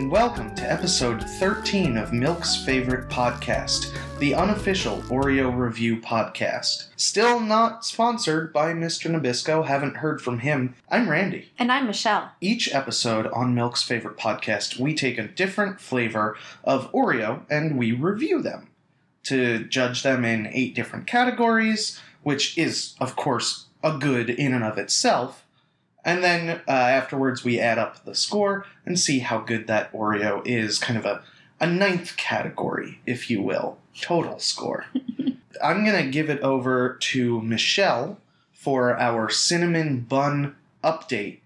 and welcome to episode 13 of Milk's favorite podcast, the unofficial Oreo review podcast. Still not sponsored by Mr. Nabisco, haven't heard from him. I'm Randy. And I'm Michelle. Each episode on Milk's favorite podcast, we take a different flavor of Oreo and we review them to judge them in eight different categories, which is, of course, a good in and of itself. And then uh, afterwards, we add up the score and see how good that Oreo is. Kind of a, a ninth category, if you will, total score. I'm going to give it over to Michelle for our cinnamon bun update.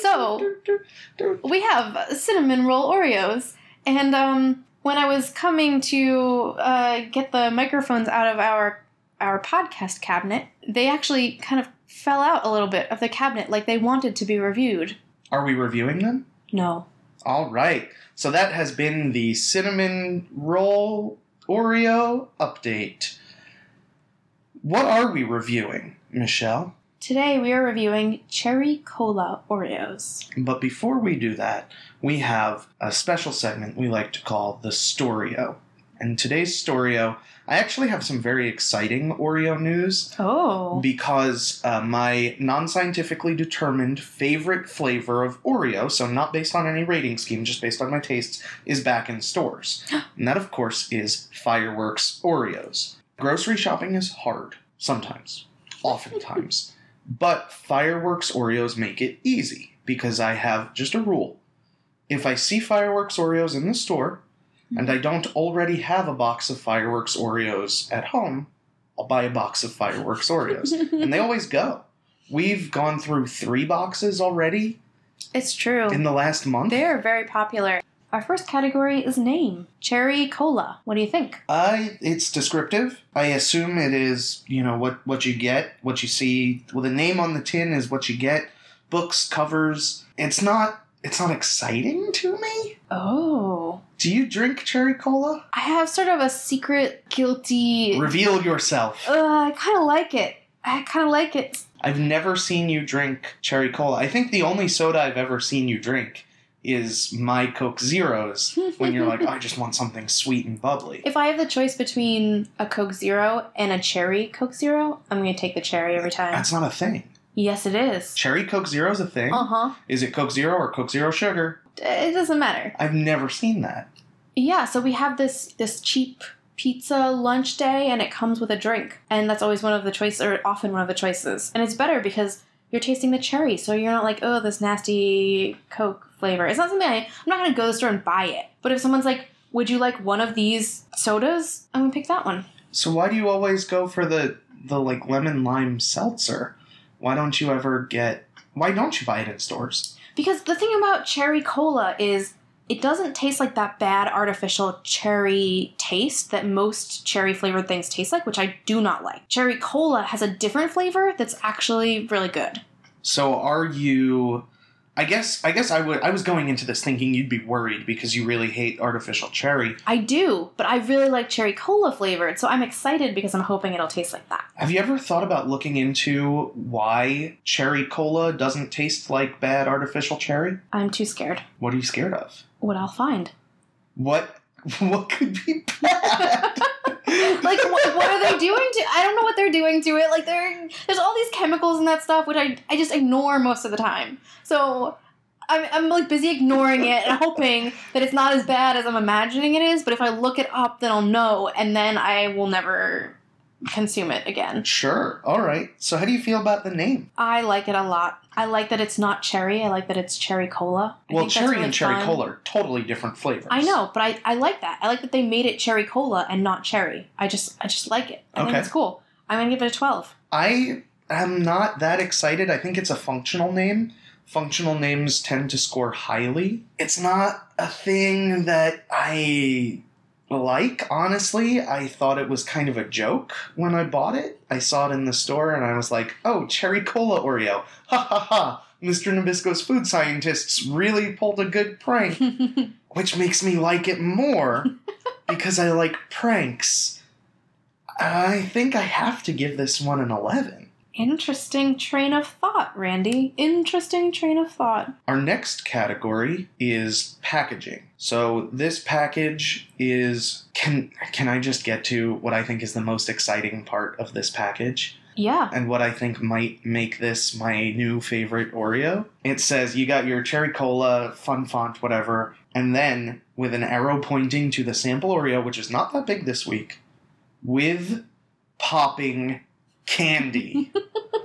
So, We have cinnamon roll Oreos. And um, when I was coming to uh, get the microphones out of our our podcast cabinet, they actually kind of fell out a little bit of the cabinet, like they wanted to be reviewed. Are we reviewing them? No. All right. So that has been the cinnamon roll Oreo update. What are we reviewing, Michelle? Today we are reviewing cherry cola Oreos. But before we do that, we have a special segment we like to call the Storio. And today's Storio, I actually have some very exciting Oreo news Oh. because uh, my non scientifically determined favorite flavor of Oreo, so not based on any rating scheme, just based on my tastes, is back in stores. and that, of course, is Fireworks Oreos. Grocery shopping is hard, sometimes, oftentimes. But Fireworks Oreos make it easy because I have just a rule. If I see Fireworks Oreos in the store, and I don't already have a box of Fireworks Oreos at home, I'll buy a box of Fireworks Oreos and they always go. We've gone through three boxes already it's true. in the last month. They're very popular. Our first category is name. Cherry cola. What do you think? I it's descriptive. I assume it is, you know, what what you get, what you see. Well, the name on the tin is what you get. Books, covers. It's not it's not exciting to me. Oh. Do you drink cherry cola? I have sort of a secret guilty. Reveal yourself. Uh, I kind of like it. I kind of like it. I've never seen you drink cherry cola. I think the only soda I've ever seen you drink is my Coke Zeros when you're like, "Oh, I just want something sweet and bubbly. If I have the choice between a Coke Zero and a cherry Coke Zero, I'm going to take the cherry every time. That's not a thing. yes, it is. Cherry Coke Zero is a thing. Uh huh. Is it Coke Zero or Coke Zero Sugar? It doesn't matter. I've never seen that. Yeah, so we have this this cheap pizza lunch day, and it comes with a drink, and that's always one of the choices, or often one of the choices, and it's better because you're tasting the cherry, so you're not like, oh, this nasty Coke flavor. It's not something I, I'm not gonna go to the store and buy it. But if someone's like, would you like one of these sodas? I'm gonna pick that one. So why do you always go for the the like lemon lime seltzer? Why don't you ever get? Why don't you buy it in stores? Because the thing about cherry cola is it doesn't taste like that bad artificial cherry taste that most cherry flavored things taste like, which I do not like. Cherry cola has a different flavor that's actually really good. So are you? I guess I guess I would. I was going into this thinking you'd be worried because you really hate artificial cherry. I do, but I really like cherry cola flavored, so I'm excited because I'm hoping it'll taste like that. Have you ever thought about looking into why cherry cola doesn't taste like bad artificial cherry? I'm too scared. What are you scared of? What I'll find. What what could be bad? Like, what, what are they doing to? I don't know what they're doing to it. Like, there, there's all these chemicals and that stuff, which I, I just ignore most of the time. So, I'm, I'm like busy ignoring it and hoping that it's not as bad as I'm imagining it is. But if I look it up, then I'll know, and then I will never consume it again. Sure. All right. So how do you feel about the name? I like it a lot. I like that it's not cherry. I like that it's cherry cola. I well, cherry really and cherry fun. cola are totally different flavors. I know, but I, I like that. I like that they made it cherry cola and not cherry. I just I just like it. I think it's cool. I'm gonna give it a twelve. I am not that excited. I think it's a functional name. Functional names tend to score highly. It's not a thing that I like, honestly. I thought it was kind of a joke when I bought it. I saw it in the store and I was like, oh, cherry cola Oreo. Ha ha ha. Mr. Nabisco's food scientists really pulled a good prank, which makes me like it more because I like pranks. I think I have to give this one an 11. Interesting train of thought, Randy. Interesting train of thought. Our next category is packaging. So this package is can can I just get to what I think is the most exciting part of this package Yeah. and what I think might make this my new favorite Oreo? It says you got your cherry cola fun font whatever and then with an arrow pointing to the sample Oreo which is not that big this week with popping candy.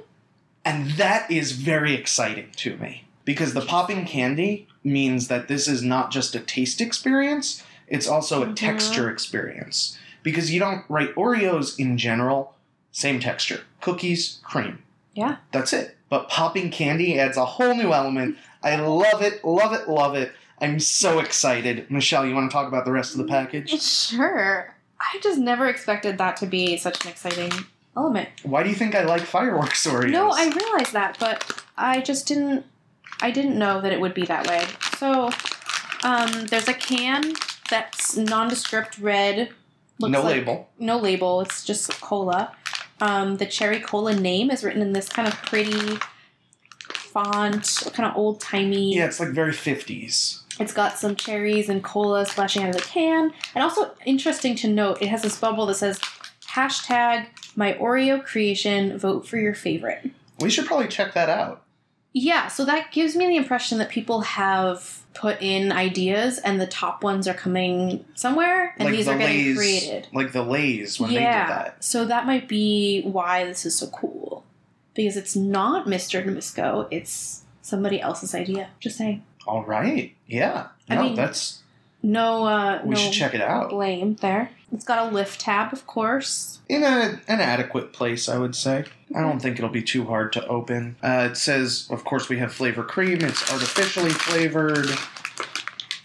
and that is very exciting to me because the popping candy means that this is not just a taste experience, it's also a Mhm. texture experience. Because you don't write Oreos in general, same texture. Cookies, cream. Yeah. That's it. But popping candy adds a whole new element. I love it, love it, love it. I'm so excited. Michelle, you want to talk about the rest of the package? Sure. I just never expected that to be such an exciting element. Why do you think I like fireworks Oreos? No, I realized that, but I just didn't. I didn't know that it would be that way. So, um, there's a can that's nondescript red. looks no like- label. No label. It's just cola. Um, the cherry cola name is written in this kind of pretty font, kind of old timey. Yeah, it's like very 50s. It's got some cherries and cola splashing out of the can. And also, interesting to note, it has this bubble that says hashtag my Oreo creation, vote for your favorite. We should probably check that out. Yeah, so that gives me the impression that people have put in ideas and the top ones are coming somewhere and these the are getting Lays- created. Like the Lays when yeah, they did that. so that might be why this is so cool. Because it's not Mr. Nabisco, it's somebody else's idea. Just saying. All right. Yeah. I No, mean- that's. No, uh, We no should check it out. blame there. It's got a lift tab, of course. In a, an adequate place, I would say. I don't think it'll be too hard to open. Uh, it says, of course, we have flavor cream. It's artificially flavored.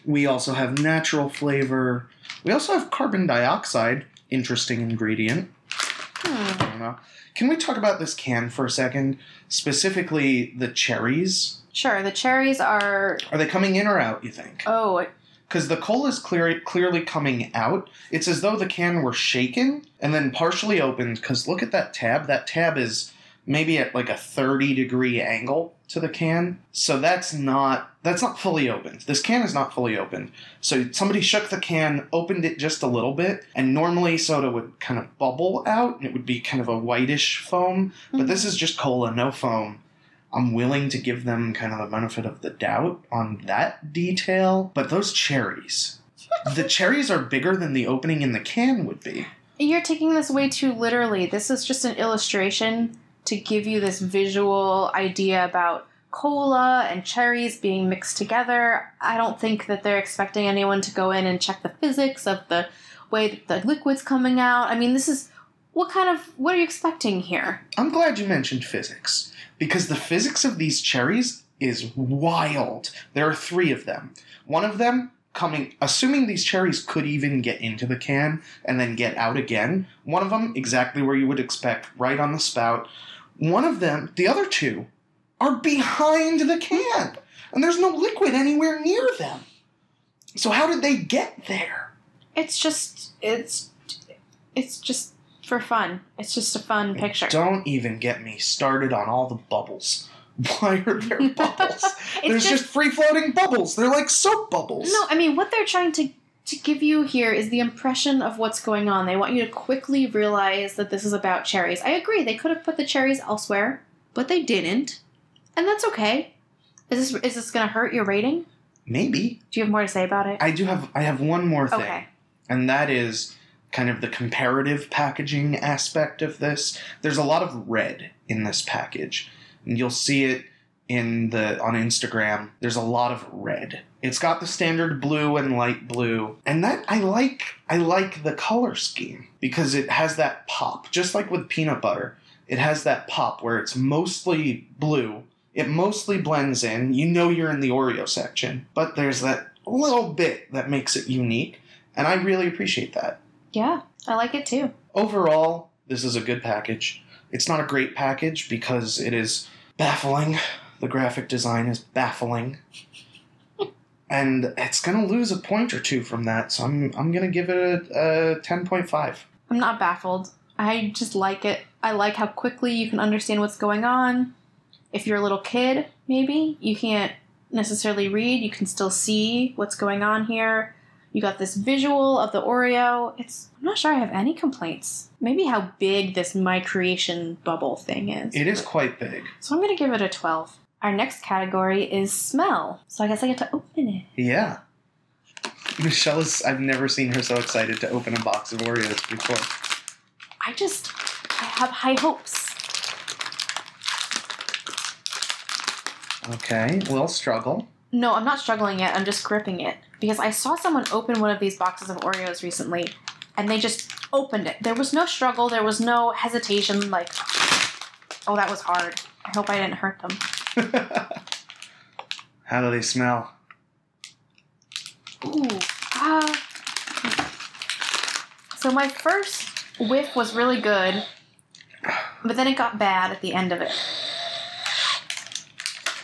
We also have natural flavor. We also have carbon dioxide. Interesting ingredient. Hmm. I don't know. Can we talk about this can for a second? Specifically, the cherries. Sure, the cherries are. Are they coming in or out, you think? Oh, because the cola is clear, clearly coming out. It's as though the can were shaken and then partially opened. Because look at that tab. That tab is maybe at like a thirty degree angle to the can. So that's not that's not fully opened. This can is not fully opened. So somebody shook the can, opened it just a little bit, and normally soda would kind of bubble out, and it would be kind of a whitish foam. But mm-hmm. this is just cola, no foam. I'm willing to give them kind of the benefit of the doubt on that detail. But those cherries, the cherries are bigger than the opening in the can would be. You're taking this way too literally. This is just an illustration to give you this visual idea about cola and cherries being mixed together. I don't think that they're expecting anyone to go in and check the physics of the way that the liquid's coming out. I mean, this is what kind of what are you expecting here? I'm glad you mentioned physics because the physics of these cherries is wild. There are three of them. One of them coming, assuming these cherries could even get into the can and then get out again. One of them exactly where you would expect, right on the spout. One of them, the other two, are behind the can, and there's no liquid anywhere near them. So how did they get there? It's just it's it's just for fun. It's just a fun picture. Don't even get me started on all the bubbles. Why are there bubbles? There's just, free floating bubbles. They're like soap bubbles. No, I mean what they're trying to to give you here is the impression of what's going on. They want you to quickly realize that this is about cherries. I agree. They could have put the cherries elsewhere, but they didn't, and that's okay. Is this is this going to hurt your rating? Maybe. Do you have more to say about it? I do have I have one more thing. okay. And that is kind of the comparative packaging aspect of this. There's a lot of red in this package. And you'll see it in the on Instagram. There's a lot of red. It's got the standard blue and light blue. And that I like I like the color scheme because it has that pop, just like with peanut butter. It has that pop where it's mostly blue. It mostly blends in. You know you're in the Oreo section, but there's that little bit that makes it unique, and I really appreciate that. Yeah, I like it too. Overall, this is a good package. It's not a great package because it is baffling. The graphic design is baffling. and it's going to lose a point or two from that, so I'm, I'm going to give it a, a 10.5. I'm not baffled. I just like it. I like how quickly you can understand what's going on. If you're a little kid, maybe you can't necessarily read, you can still see what's going on here. You got this visual of the Oreo. It's I'm not sure I have any complaints. Maybe how big this my creation bubble thing is. It is quite big. So I'm gonna give it a 12. Our next category is smell. So I guess I get to open it. Yeah. Michelle is. I've never seen her so excited to open a box of Oreos before. I just I have high hopes. Okay, we'll struggle. No, I'm not struggling yet. I'm just gripping it because I saw someone open one of these boxes of Oreos recently, and they just opened it. There was no struggle. There was no hesitation. Like, oh, that was hard. I hope I didn't hurt them. How do they smell? Ooh, ah. So my first whiff was really good, but then it got bad at the end of it.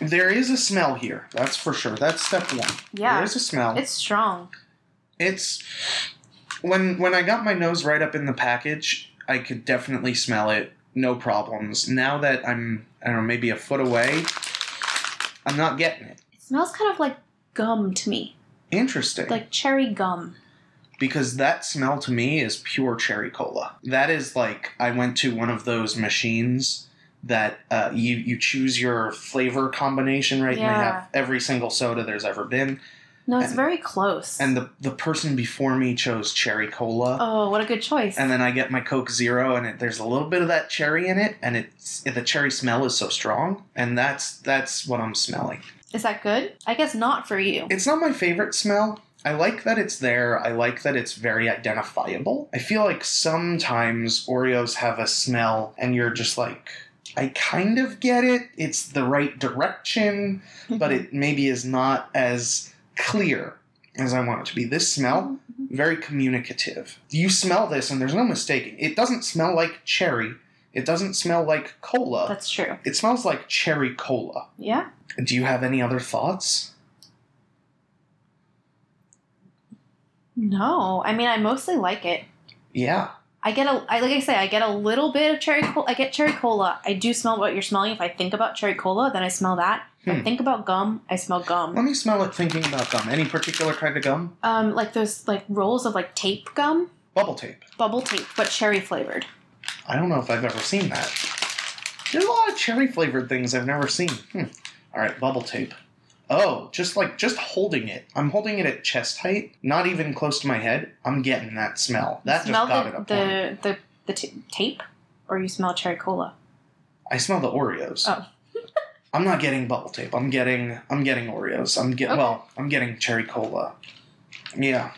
There is a smell here. That's for sure. That's step one. Yeah. There is a smell. It's strong. It's when when I got my nose right up in the package, I could definitely smell it. No problems. Now that I'm I don't know maybe a foot away, I'm not getting it. It smells kind of like gum to me, Interesting. like cherry gum. because that smell to me is pure cherry cola. That is like I went to one of those machines that uh, you you choose your flavor combination right, and Yeah. they have every single soda there's ever been. No, it's And- very close. And the the person before me chose cherry cola. oh, what a good choice. And then I get my Coke Zero, and it, there's a little bit of that cherry in it, and it's the cherry smell is so strong, and that's that's what I'm smelling. Is that good? I guess not for you. It's not my favorite smell. I like that it's there. I like that it's very identifiable. I feel like sometimes Oreos have a smell, and you're just like, I kind of get it. It's the right direction, but it maybe is not as clear as I want it to be. This smell, mm-hmm. very communicative. You smell this, and there's no mistaking. It doesn't smell like cherry. It doesn't smell like cola. That's true. it smells like cherry cola. Yeah. Do you have any other thoughts? No, I mean I mostly like it. Yeah. I get a, I like I say, I get a little bit of cherry cola. I get cherry cola. I do smell what you're smelling. If I think about cherry cola, then I smell that. If I Hmm. think about gum, I smell gum. Let me smell it thinking about gum. Any particular kind of gum? Um, like those like rolls of like tape gum, Bubble tape. bubble tape, but cherry flavored. I don't know if I've ever seen that. There's a lot of cherry flavored things I've never seen. Hmm. All right, bubble tape. Oh, just like just holding it. I'm holding it at chest height, not even close to my head. I'm getting that smell. That smell just got it the up. the the, the t- tape, or you smell cherry cola. I smell the Oreos. Oh. I'm not getting bubble tape. I'm getting I'm getting Oreos. I'm get Okay. well. I'm getting cherry cola. Yeah.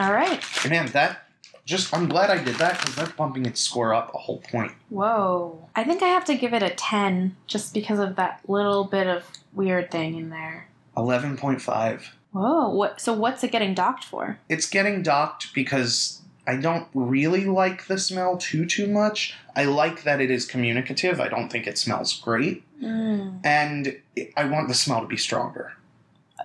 All right. Man, that just I'm glad I did that because that's bumping its score up a whole point. Whoa. I think I have to give it a ten just because of that little bit of weird thing in there. Eleven point five. Whoa. What? So what's it getting docked for? It's getting docked because I don't really like the smell too too much. I like that it is communicative. I don't think it smells great, Mm. and I want the smell to be stronger.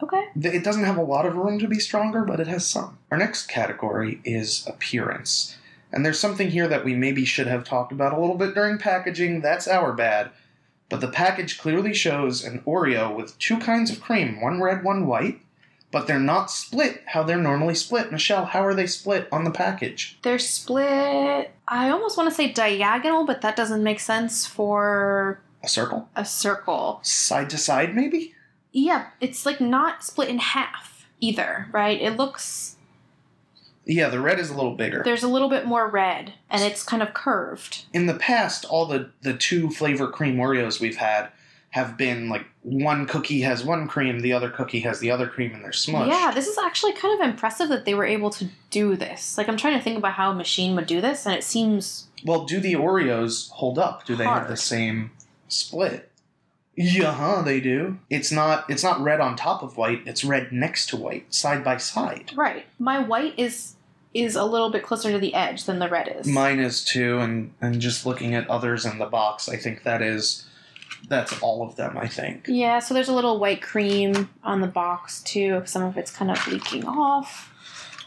Okay. It doesn't have a lot of room to be stronger, but it has some. Our next category is appearance. And there's something here that we maybe should have talked about a little bit during packaging. That's our bad. But the package clearly shows an Oreo with two kinds of cream, one red, one white, but they're not split how they're normally split. Michelle, how are they split on the package? They're split. I almost want to say diagonal, but that doesn't make sense for A circle? a circle. Side to side, maybe? Yeah, it's like not split in half either, right? It looks Yeah, the red is a little bigger. there's a little bit more red and it's kind of curved. in the past, all the the two flavor cream Oreos we've had have been like one cookie has one cream, the other cookie has the other cream, and they're smushed. Yeah, this is actually kind of impressive that they were able to do this. Like I'm trying to think about how a machine would do this and it seems Well, do the Oreos hold up? Do they have the same split? Yeah, huh, they do. It's not it's not red on top of white, it's red next to white, side by side. right. My white is is a little bit closer to the edge than the red is. Mine is too, and and just looking at others in the box, I think that is that's all of them, I think. yeah, so there's a little white cream on the box too. Some of it's kind of leaking off.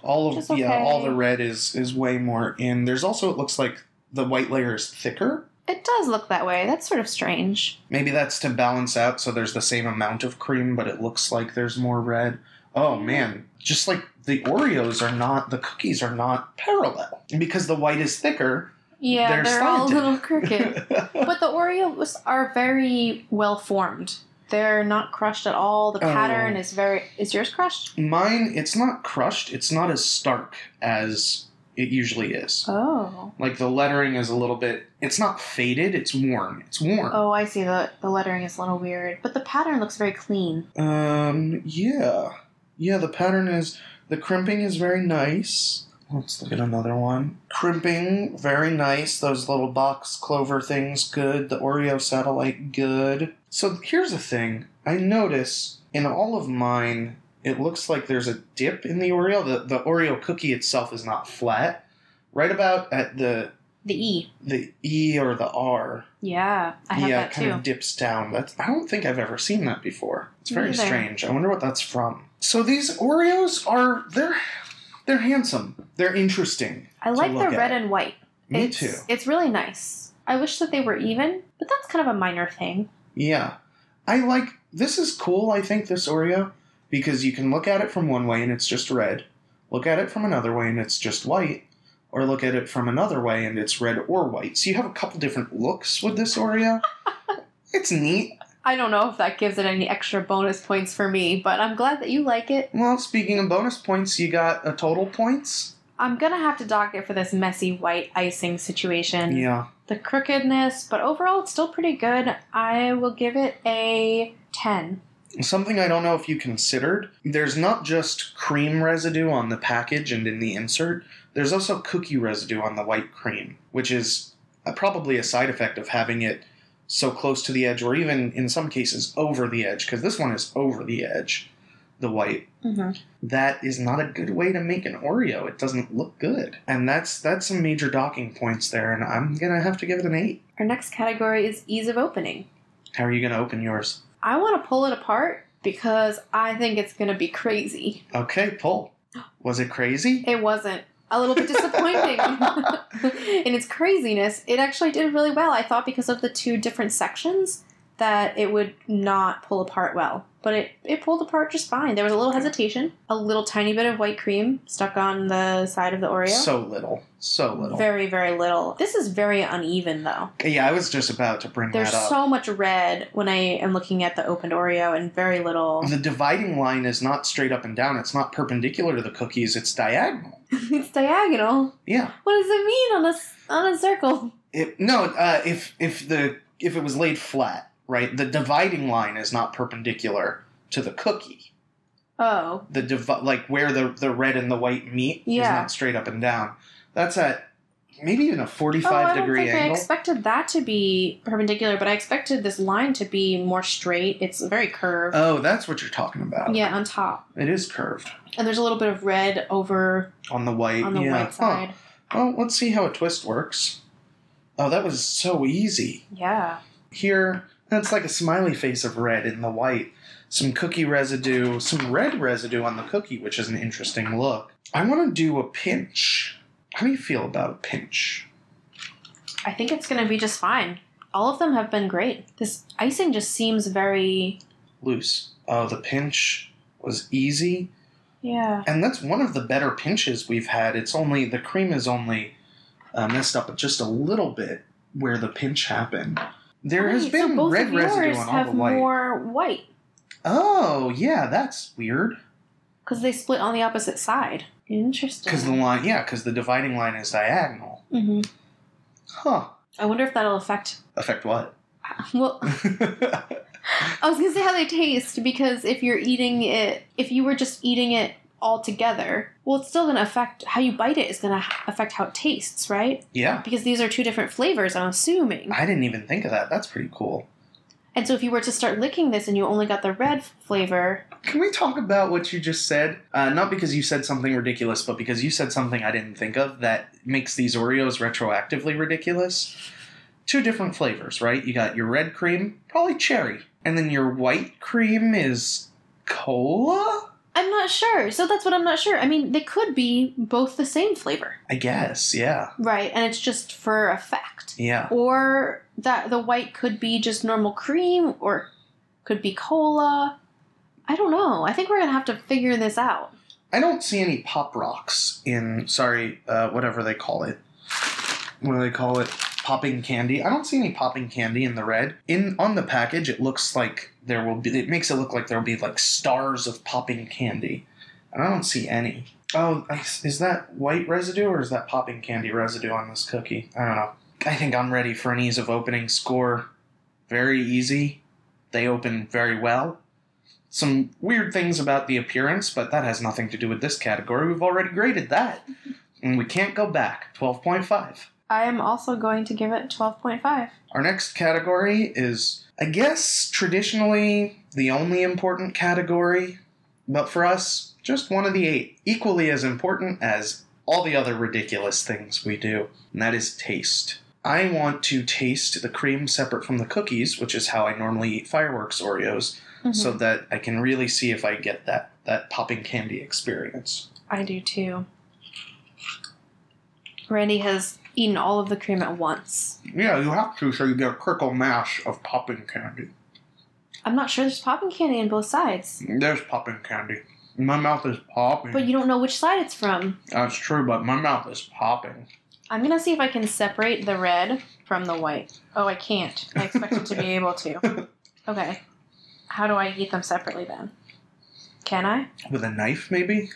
All of Just yeah, all the red is is way more in. There's also it looks like the white layer is thicker. It does look that way. That's sort of strange. Maybe that's to balance out so there's the same amount of cream, but it looks like there's more red. Oh man, just like the Oreos are not, the cookies are not parallel. And because the white is thicker, Yeah, They're they're, all a little crooked. but the Oreos are very well formed. They're not crushed at all. The Oh. pattern is very. Is yours crushed? Mine, it's not crushed, it's not as stark as it usually is. Oh. Like the lettering is a little bit, it's not faded, it's worn. It's worn. Oh, I see. The the lettering is a little weird, but the pattern looks very clean. Um, yeah. Yeah, the pattern is, the crimping is very nice. Let's look at another one. Crimping, very nice. Those little box clover things, good. The Oreo satellite, good. So here's the thing. I notice in all of mine, it looks like there's a dip in the Oreo. The, the Oreo cookie itself is not flat. Right about at the The E. the E or the R, Yeah, I have yeah, that kind too. of dips down. That's I don't think I've ever seen that before. It's very neither. strange. I wonder what that's from. So these Oreos are they're they're handsome. They're interesting. I like the look at. red and white. Me it's, too. It's really nice. I wish that they were even, but that's kind of a minor thing. Yeah. I like this is cool, I think, this Oreo, because you can look at it from one way and it's just red. Look at it from another way and it's just white. Or look at it from another way and it's red or white. So you have a couple different looks with this Oreo. it's neat. I don't know if that gives it any extra bonus points for me, but I'm glad that you like it. Well, speaking of bonus points, you got a total points. I'm gonna have to dock it for this messy white icing situation. Yeah. The crookedness, but overall it's still pretty good. I will give it a 10. Something I don't know if you considered. There's not just cream residue on the package and in the insert. There's also cookie residue on the white cream, which is uh, probably a side effect of having it so close to the edge, or even in some cases over the edge, because this one is over the edge, the white. Mm-hmm. That is not a good way to make an Oreo. It doesn't look good, and that's that's some major docking points there. And I'm gonna have to give it an eight. Our next category is ease of opening. How are you gonna open yours? I want to pull it apart because I think it's gonna be crazy. Okay, pull. Was it crazy? It wasn't. A little bit disappointing in its craziness. It actually did really well. I thought because of the two different sections that it would not pull apart well. But it, it pulled apart just fine. There was a little hesitation, a little tiny bit of white cream stuck on the side of the Oreo. So little, so little. Very, very little. This is very uneven though. Yeah, I was just about to bring There's that up. There's so much red when I am looking at the opened Oreo and very little. the dividing line is not straight up and down. It's not perpendicular to the cookies. It's diagonal. it's diagonal. Yeah. What does it mean on a, on a circle? It, no, uh, if if the if it was laid flat, right, the dividing line is not perpendicular to the cookie. Oh. The divi- like where the the red and the white meet is not straight up and down. That's at maybe even a forty Oh, five I don't degree think I expected that to be perpendicular, but I expected this line to be more straight. It's very curved. oh, that's what you're talking about. yeah, on top. It is curved And there's a little bit of red over on the white. on the yeah. white Huh. side. Well, let's see how a twist works. Oh, that was so easy. Yeah. Here, that's like a smiley face of red in the white. Some cookie residue, some red residue on the cookie, which is an interesting look. I want to do a pinch. How do you feel about a pinch? I think it's going to be just fine. All of them have been great. This icing just seems very. Loose. Oh, the pinch was easy. Yeah. And that's one of the better pinches we've had. It's only, the cream is only uh, messed up just a little bit where the pinch happened. There has Right, so been both red residue on all the white. more white Oh, yeah, that's weird. because they split on the opposite side. Interesting. Because the line, yeah, because the dividing line is diagonal. hmm Huh. I wonder if that'll affect. Affect what? Well, I was gonna say how they taste because if you're eating it, if you were just eating it all together, well, it's still gonna affect how you bite it. Is gonna affect how it tastes, right? yeah, Because these are two different flavors. I'm assuming. I didn't even think of that. That's pretty cool. And so if you were to start licking this and you only got the red flavor, Can we talk about what you just said? Uh, not because you said something ridiculous, but because you said something I didn't think of that makes these Oreos retroactively ridiculous. Two different flavors, right? You got your red cream, probably cherry, and then your white cream is cola. I'm not sure. So that's what I'm not sure. I mean, they could be both the same flavor, I guess, yeah. right? And it's just for effect. Yeah. Or that the white could be just normal cream or could be cola. I don't know. I think we're going to have to figure this out. I don't see any pop rocks in sorry, uh, whatever they call it. What do they call it? Popping candy. I don't see any popping candy in the red. In on the package, it looks like there will be. It makes it look like there will be like stars of popping candy, and I don't see any. Oh, is that white residue or is that popping candy residue on this cookie? I don't know. I think I'm ready for an ease of opening score. Very easy. They open very well some weird things about the appearance, but that has nothing to do with this category. We've already graded that. And we can't go back. 12.5. I am also going to give it 12.5. Our next category is, I guess, traditionally the only important category, but for us, just one of the eight. Equally as important as all the other ridiculous things we do, and that is taste. I want to taste the cream separate from the cookies, which is how I normally eat fireworks Oreos, Mhm. so that I can really see if I get that that popping candy experience. I do too. Randy has eaten all of the cream at once. Yeah, you have to, so you get a critical mass of popping candy. I'm not sure there's popping candy on both sides, There's popping candy. My mouth is popping. but you don't know which side it's from. That's true, but my mouth is popping. I'm gonna see if I can separate the red from the white. Oh, I can't. I expected to be able to. Okay. How do I eat them separately then? Can I? With a knife, maybe,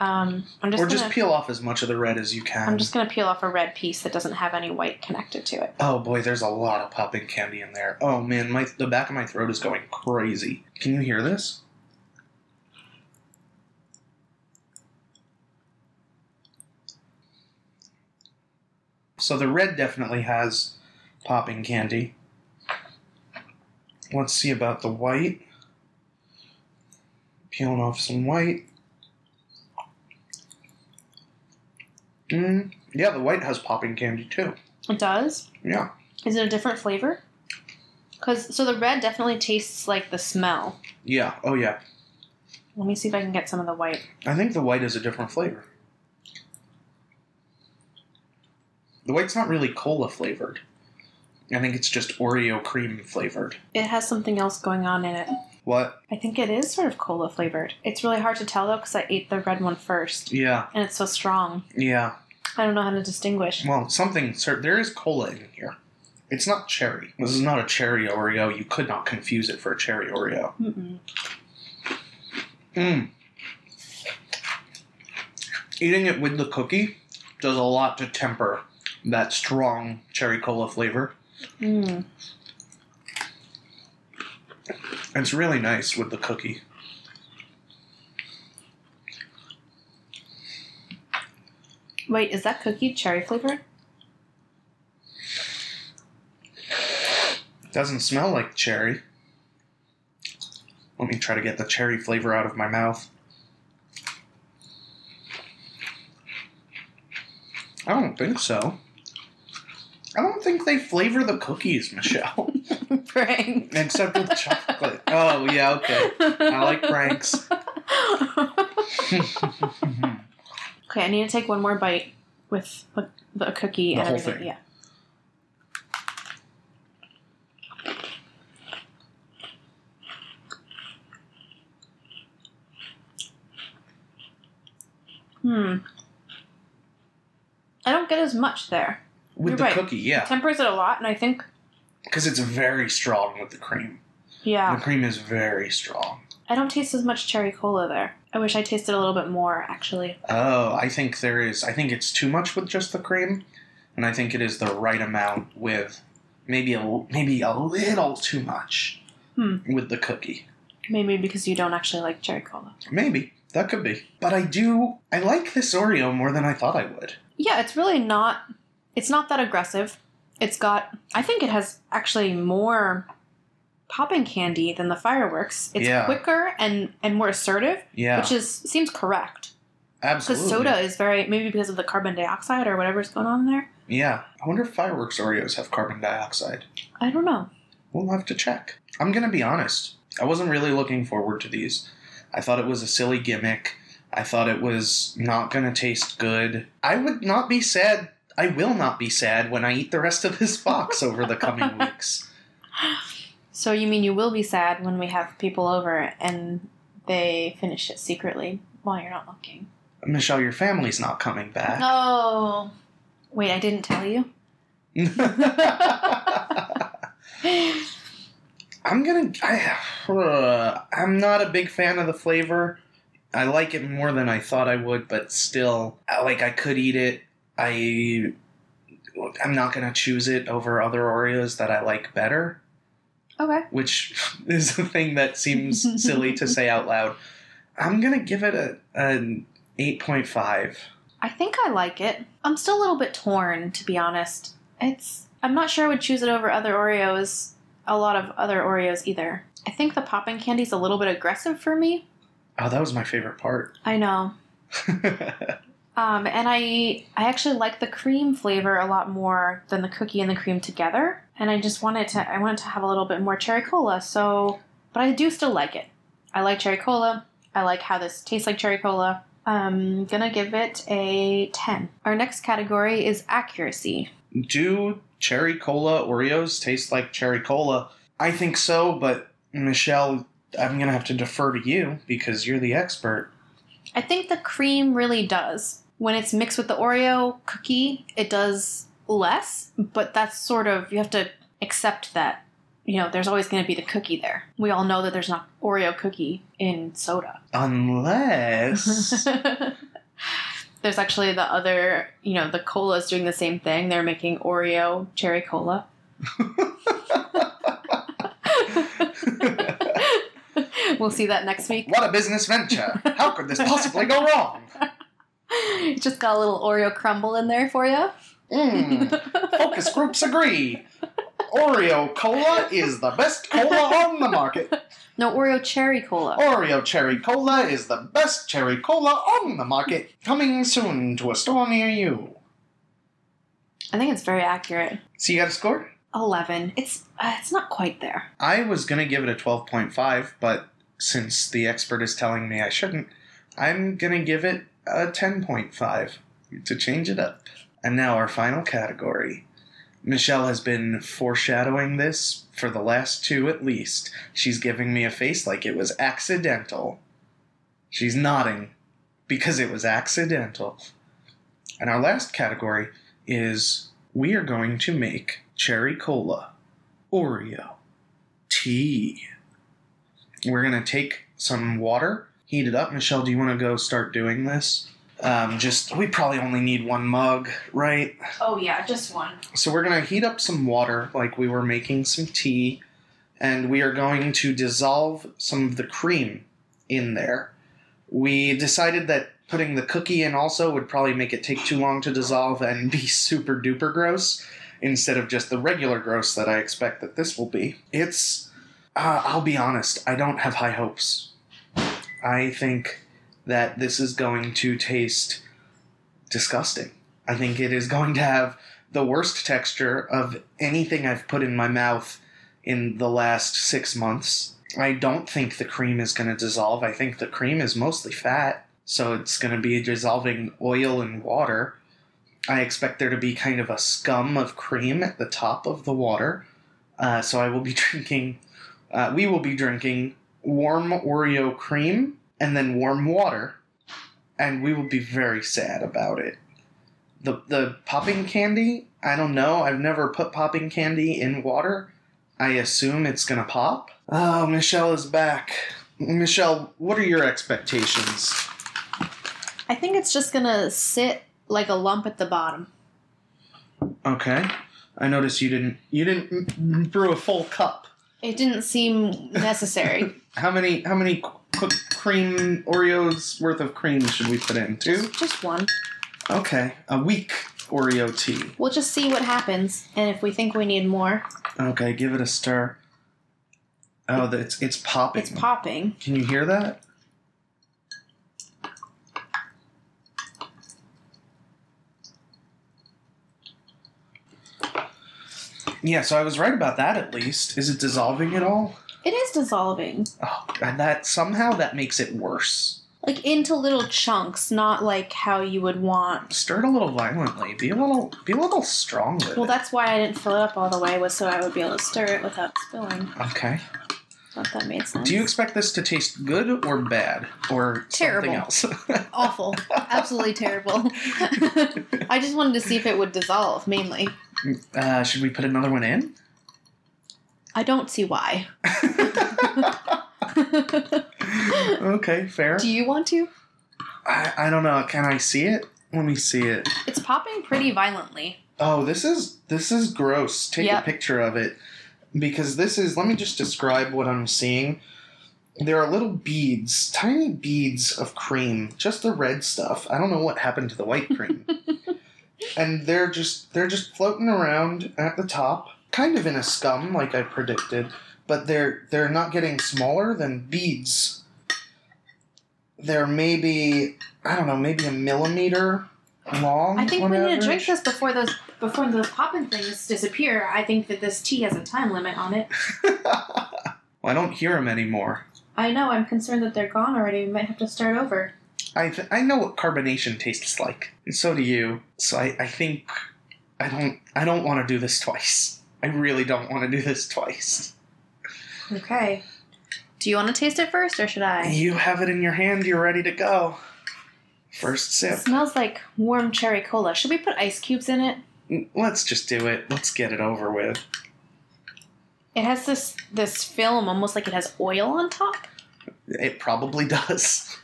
Um, I'm just or gonna. just peel off as much of the red as you can. I'm just gonna peel off a red piece that doesn't have any white connected to it. Oh boy, there's a lot of popping candy in there. Oh man, my the back of my throat is going crazy. Can you hear this? So the red definitely has popping candy. Let's see about the white. Peeling off some white. Mm, yeah, the white has popping candy too. It does. Yeah. Is it a different flavor? Cause so the red definitely tastes like the smell. Yeah. Oh yeah. Let me see if I can get some of the white. I think the white is a different flavor. The white's not really cola flavored. I think it's just Oreo cream flavored. It has something else going on in it. What? I think it is sort of cola flavored. It's really hard to tell though because I ate the red one first, Yeah. and it's so strong. Yeah. I don't know how to distinguish. Well, something. Sir, there is cola in here. It's not cherry. This is not a cherry Oreo. You could not confuse it for a cherry Oreo. Mm-mm. Mmm. Eating it with the cookie does a lot to temper that strong cherry cola flavor. Mm. It's really nice with the cookie. Wait, is that cookie cherry flavored? Doesn't smell like cherry. Let me try to get the cherry flavor out of my mouth. I don't think so. I don't think they flavor the cookies, Michelle. Prank. Except with chocolate. Oh, yeah, okay. I like pranks. Okay, I need to take one more bite with the, the cookie The and everything. thing. Yeah. Hmm. I don't get as much there. with You're the right. cookie, yeah. Tempers it a lot, and I think, Because it's very strong with the cream. yeah, The cream is very strong. I don't taste as much cherry cola there. I wish I tasted a little bit more, actually. Oh, I think there is. I think it's too much with just the cream, and I think it is the right amount with maybe a maybe a little too much Hmm. with the cookie. Maybe because you don't actually like cherry cola. Maybe that could be. But I do. I like this Oreo more than I thought I would. Yeah, it's really not. It's not that aggressive. It's got. I think it has actually more popping candy than the fireworks. It's Yeah. quicker and and more assertive, Yeah, which is seems correct. Absolutely. Because soda is very maybe because of the carbon dioxide or whatever's going on there. Yeah, I wonder if fireworks Oreos have carbon dioxide. I don't know. We'll have to check. I'm gonna be honest. I wasn't really looking forward to these. I thought it was a silly gimmick. I thought it was not going to taste good. I would not be sad. I will not be sad when I eat the rest of this box over the coming weeks. So you mean you will be sad when we have people over and they finish it secretly while you're not looking? Michelle, your family's not coming back. Oh. Wait, I didn't tell you? I'm gonna. I, uh, I'm not a big fan of the flavor. I like it more than I thought I would, but still, like I could eat it. I. I'm not gonna choose it over other Oreos that I like better, Okay. which is a thing that seems silly to say out loud. I'm gonna give it a an eight point five. I think I like it. I'm still a little bit torn, to be honest. It's. I'm not sure I would choose it over other Oreos, a lot of other Oreos either. I think the popping candy's a little bit aggressive for me. Oh, that was my favorite part. I know. Um, and I I actually like the cream flavor a lot more than the cookie and the cream together. And I just wanted to I wanted to have a little bit more cherry cola. So, but I do still like it. I like cherry cola. I like how this tastes like cherry cola. I'm gonna give it a ten. Our next category is accuracy. Do cherry cola Oreos taste like cherry cola? I think so, but Michelle, I'm gonna have to defer to you because you're the expert. I think the cream really does. When it's mixed with the Oreo cookie, it does less, but that's sort of, you have to accept that, you know, there's always going to be the cookie there. We all know that there's not Oreo cookie in soda. Unless there's actually the other, you know, the cola's doing the same thing. They're making Oreo cherry cola. we'll see that next week. what a business venture! How could this possibly go wrong? Just got a little Oreo crumble in there for you. Mm, focus groups agree. Oreo cola is the best cola on the market. No, Oreo cherry cola. Oreo cherry cola is the best cherry cola on the market. Coming soon to a store near you. I think it's very accurate. So you got a score? 11. It's uh, it's not quite there. I was gonna give it a twelve point five, but since the expert is telling me I shouldn't, I'm gonna give it a ten point five to change it up. And now our final category. Michelle has been foreshadowing this for the last two at least. She's giving me a face like it was accidental. She's nodding because it was accidental. And our last category is we are going to make cherry cola, Oreo, tea. We're going to take some water, heat it up. Michelle, do you want to go start doing this? Um, just, we probably only need one mug, right? Oh yeah, just one. So we're going to heat up some water like we were making some tea, and we are going to dissolve some of the cream in there. We decided that putting the cookie in also would probably make it take too long to dissolve and be super duper gross instead of just the regular gross that I expect that this will be. It's, uh, I'll be honest, I don't have high hopes. I think that this is going to taste disgusting. I think it is going to have the worst texture of anything I've put in my mouth in the last six months. I don't think the cream is going to dissolve. I think the cream is mostly fat, so it's going to be dissolving oil and water. I expect there to be kind of a scum of cream at the top of the water. Uh, so I will be drinking, uh, we will be drinking warm Oreo cream and then warm water, and we will be very sad about it. The the popping candy i don't know. I've never put popping candy in water. I assume it's gonna pop. Oh michelle is back. Michelle what are your expectations? I think it's just gonna sit like a lump at the bottom. okay. I noticed you didn't you didn't brew a full cup It didn't seem necessary. how many how many cream oreos worth of cream should we put in two just one. okay a weak oreo tea We'll just see what happens, and if we think we need more, okay give it a stir oh the- it's it's popping it's popping. Can you hear that? Yeah, so I was right about that at least. Is it dissolving at all? It is dissolving. Oh, and that somehow that makes it worse. Like into little chunks, not like how you would want. Stir it a little violently. Be a little be a little strong with Well, that's why I didn't fill it up all the way, was so I would be able to stir it without spilling. Okay. Thought that made sense. Do you expect this to taste good or bad or Terrible. something else? Awful. Absolutely terrible. I just wanted to see if it would dissolve, mainly. Uh, should we put another one in? I don't see why. okay, fair. Do you want to? I, I don't know. Can I see it? Let me see it. It's popping pretty violently. Oh, this is this is gross. Take Yep. a picture of it because this is. Let me just describe what I'm seeing. There are little beads, tiny beads of cream, just the red stuff. I don't know what happened to the white cream. and they're just they're just floating around at the top, kind of in a scum like I predicted, but they're they're not getting smaller than beads. They're maybe I don't know, maybe a millimeter long. I think we need to drink this before those before those popping things disappear. I think that this tea has a time limit on it. well, I don't hear them anymore. I know. I'm concerned that they're gone already. We might have to start over. I th- I know what carbonation tastes like, and so do you. So I, I think I don't I don't want to do this twice. I really don't want to do this twice. Okay. Do you want to taste it first, or should I? You have it in your hand. You're ready to go. First It sip. smells like warm cherry cola. Should we put ice cubes in it? Let's just do it. Let's get it over with. It has this this film, almost like it has oil on top. It probably does.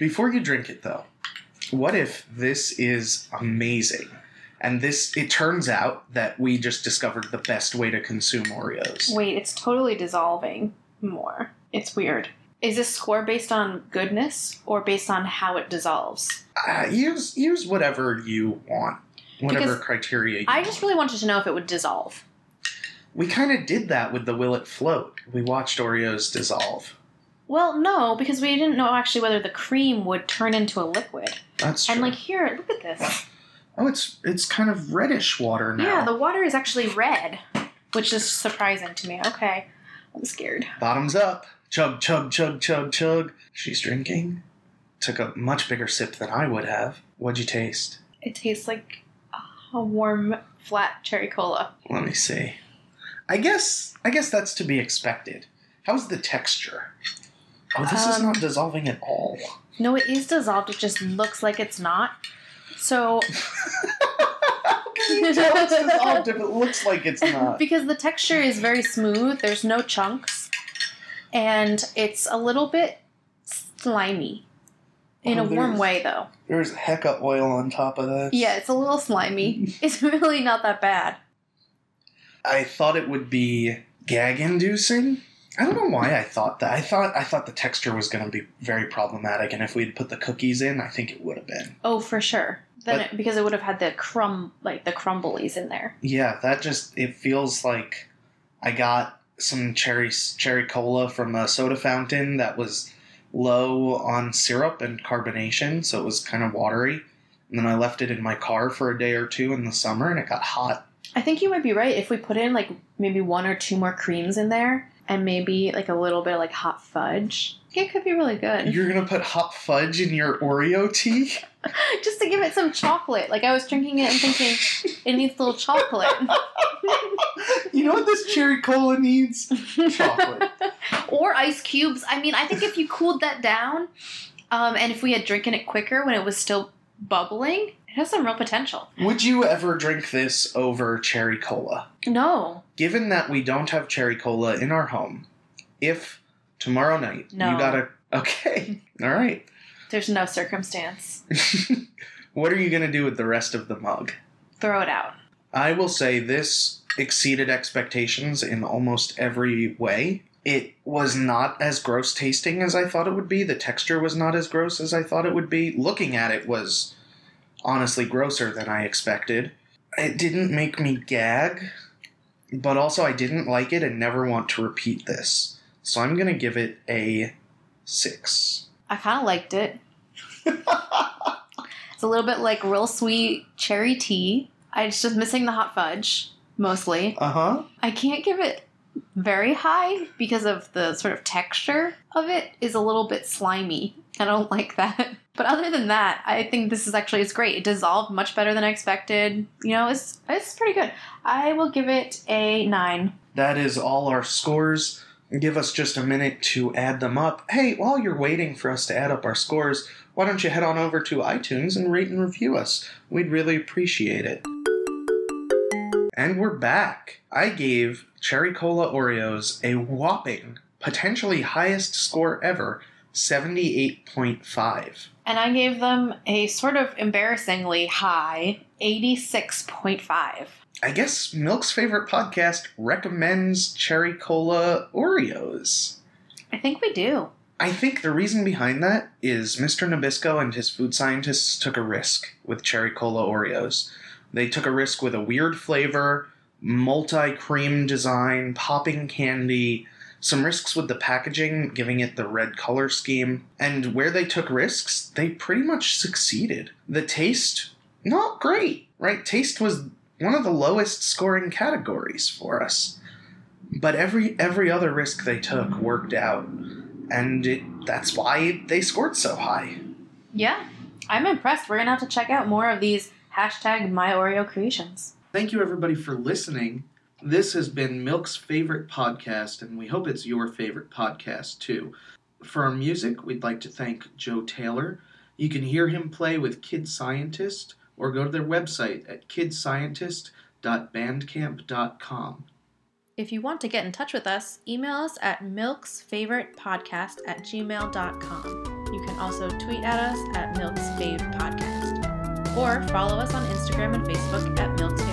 Before you drink it, though, what if this is amazing? And this, it turns out that we just discovered the best way to consume Oreos. Wait, it's totally dissolving more. It's weird. Is this score based on goodness or based on how it dissolves? Uh, use use whatever you want, whatever Because criteria. You I want. just really wanted to know if it would dissolve. we kind of did that with the Will It Float. We watched Oreos dissolve. Well, no, because we didn't know actually whether the cream would turn into a liquid. That's true. And like here, look at this. oh, it's it's kind of reddish water now. Yeah, the water is actually red, which is surprising to me. Okay, I'm scared. Bottoms up. Chug, chug, chug, chug, chug. She's drinking. Took a much bigger sip than I would have. What'd you taste? It tastes like a warm, flat cherry cola. Let me see. I guess I guess that's to be expected. How's the texture? Oh, this is Um, not dissolving at all. No, it is dissolved. It just looks like it's not. So, can you tell it's dissolved if it looks like it's not? because the texture is very smooth, there's no chunks, and it's a little bit slimy. In Oh, a warm way, though. There's hecka oil on top of this. Yeah, it's a little slimy. It's really not that bad. I thought it would be gag inducing. I don't know why I thought that. I thought I thought the texture was going to be very problematic, and if we'd put the cookies in, I think it would have been. Oh, for sure. Then But- it, because it would have had the crumb, like the crumblies in there. Yeah, that just it feels like I got some cherry cherry cola from a soda fountain that was low on syrup and carbonation, so it was kind of watery. And then I left it in my car for a day or two in the summer, and it got hot. I think you might be right. If we put in like maybe one or two more creams in there, and maybe like a little bit of like hot fudge, it could be really good. You're gonna put hot fudge in your Oreo tea? Just to give it some chocolate. Like I was drinking it and thinking it needs a little chocolate. you know what this cherry cola needs? Chocolate. or ice cubes. I mean, I think if you cooled that down, um, and if we had drinking it quicker when it was still bubbling, it has some real potential. Would you ever drink this over cherry cola? No, Given that we don't have cherry cola in our home, if tomorrow night No. you gotta. Okay, all right. there's no circumstance. what are you gonna do with the rest of the mug? Throw it out. I will say this exceeded expectations in almost every way. It was not as gross tasting as I thought it would be. The texture was not as gross as I thought it would be. Looking at it was honestly grosser than I expected. It didn't make me gag, but also I didn't like it and never want to repeat this. So I'm going to give it a 6. I kind of liked it. It's a little bit like real sweet cherry tea. I- It's just missing the hot fudge, mostly. Uh huh. I can't give it very high because of the sort of texture of it is a little bit slimy. I don't like that. But other than that, I think this is actually it's great. It dissolved much better than I expected. You know, it's it's pretty good. I will give it a nine. That is all our scores. Give us just a minute to add them up. Hey, while you're waiting for us to add up our scores, why don't you head on over to iTunes and rate and review us? We'd really appreciate it. And we're back. I gave Cherry Cola Oreos a whopping, potentially highest score ever 78.5. And I gave them a sort of embarrassingly high 86.5. I guess Milk's favorite podcast recommends Cherry Cola Oreos. I think we do. I think the reason behind that is Mr. Nabisco and his food scientists took a risk with Cherry Cola Oreos. They took a risk with a weird flavor, multi cream design, popping candy, some risks with the packaging, giving it the red color scheme. And where they took risks, they pretty much succeeded. The taste, not great, right? Taste was one of the lowest scoring categories for us. But every every other risk they took worked out. And it, that's why they scored so high. Yeah, I'm impressed. We're gonna have to check out more of these hashtag my Oreo creations. Thank you everybody for listening. This has been Milk's favorite podcast, and we hope it's your favorite podcast too. For our music, we'd like to thank Joe Taylor. You can hear him play with Kid Scientist or go to their website at kidscientist.bandcamp.com. If you want to get in touch with us, email us at milksfavoritepodcast at gmail.com. You can also tweet at us at Milk's Fave Podcast. Or follow us on Instagram and Facebook at Milk's Favorite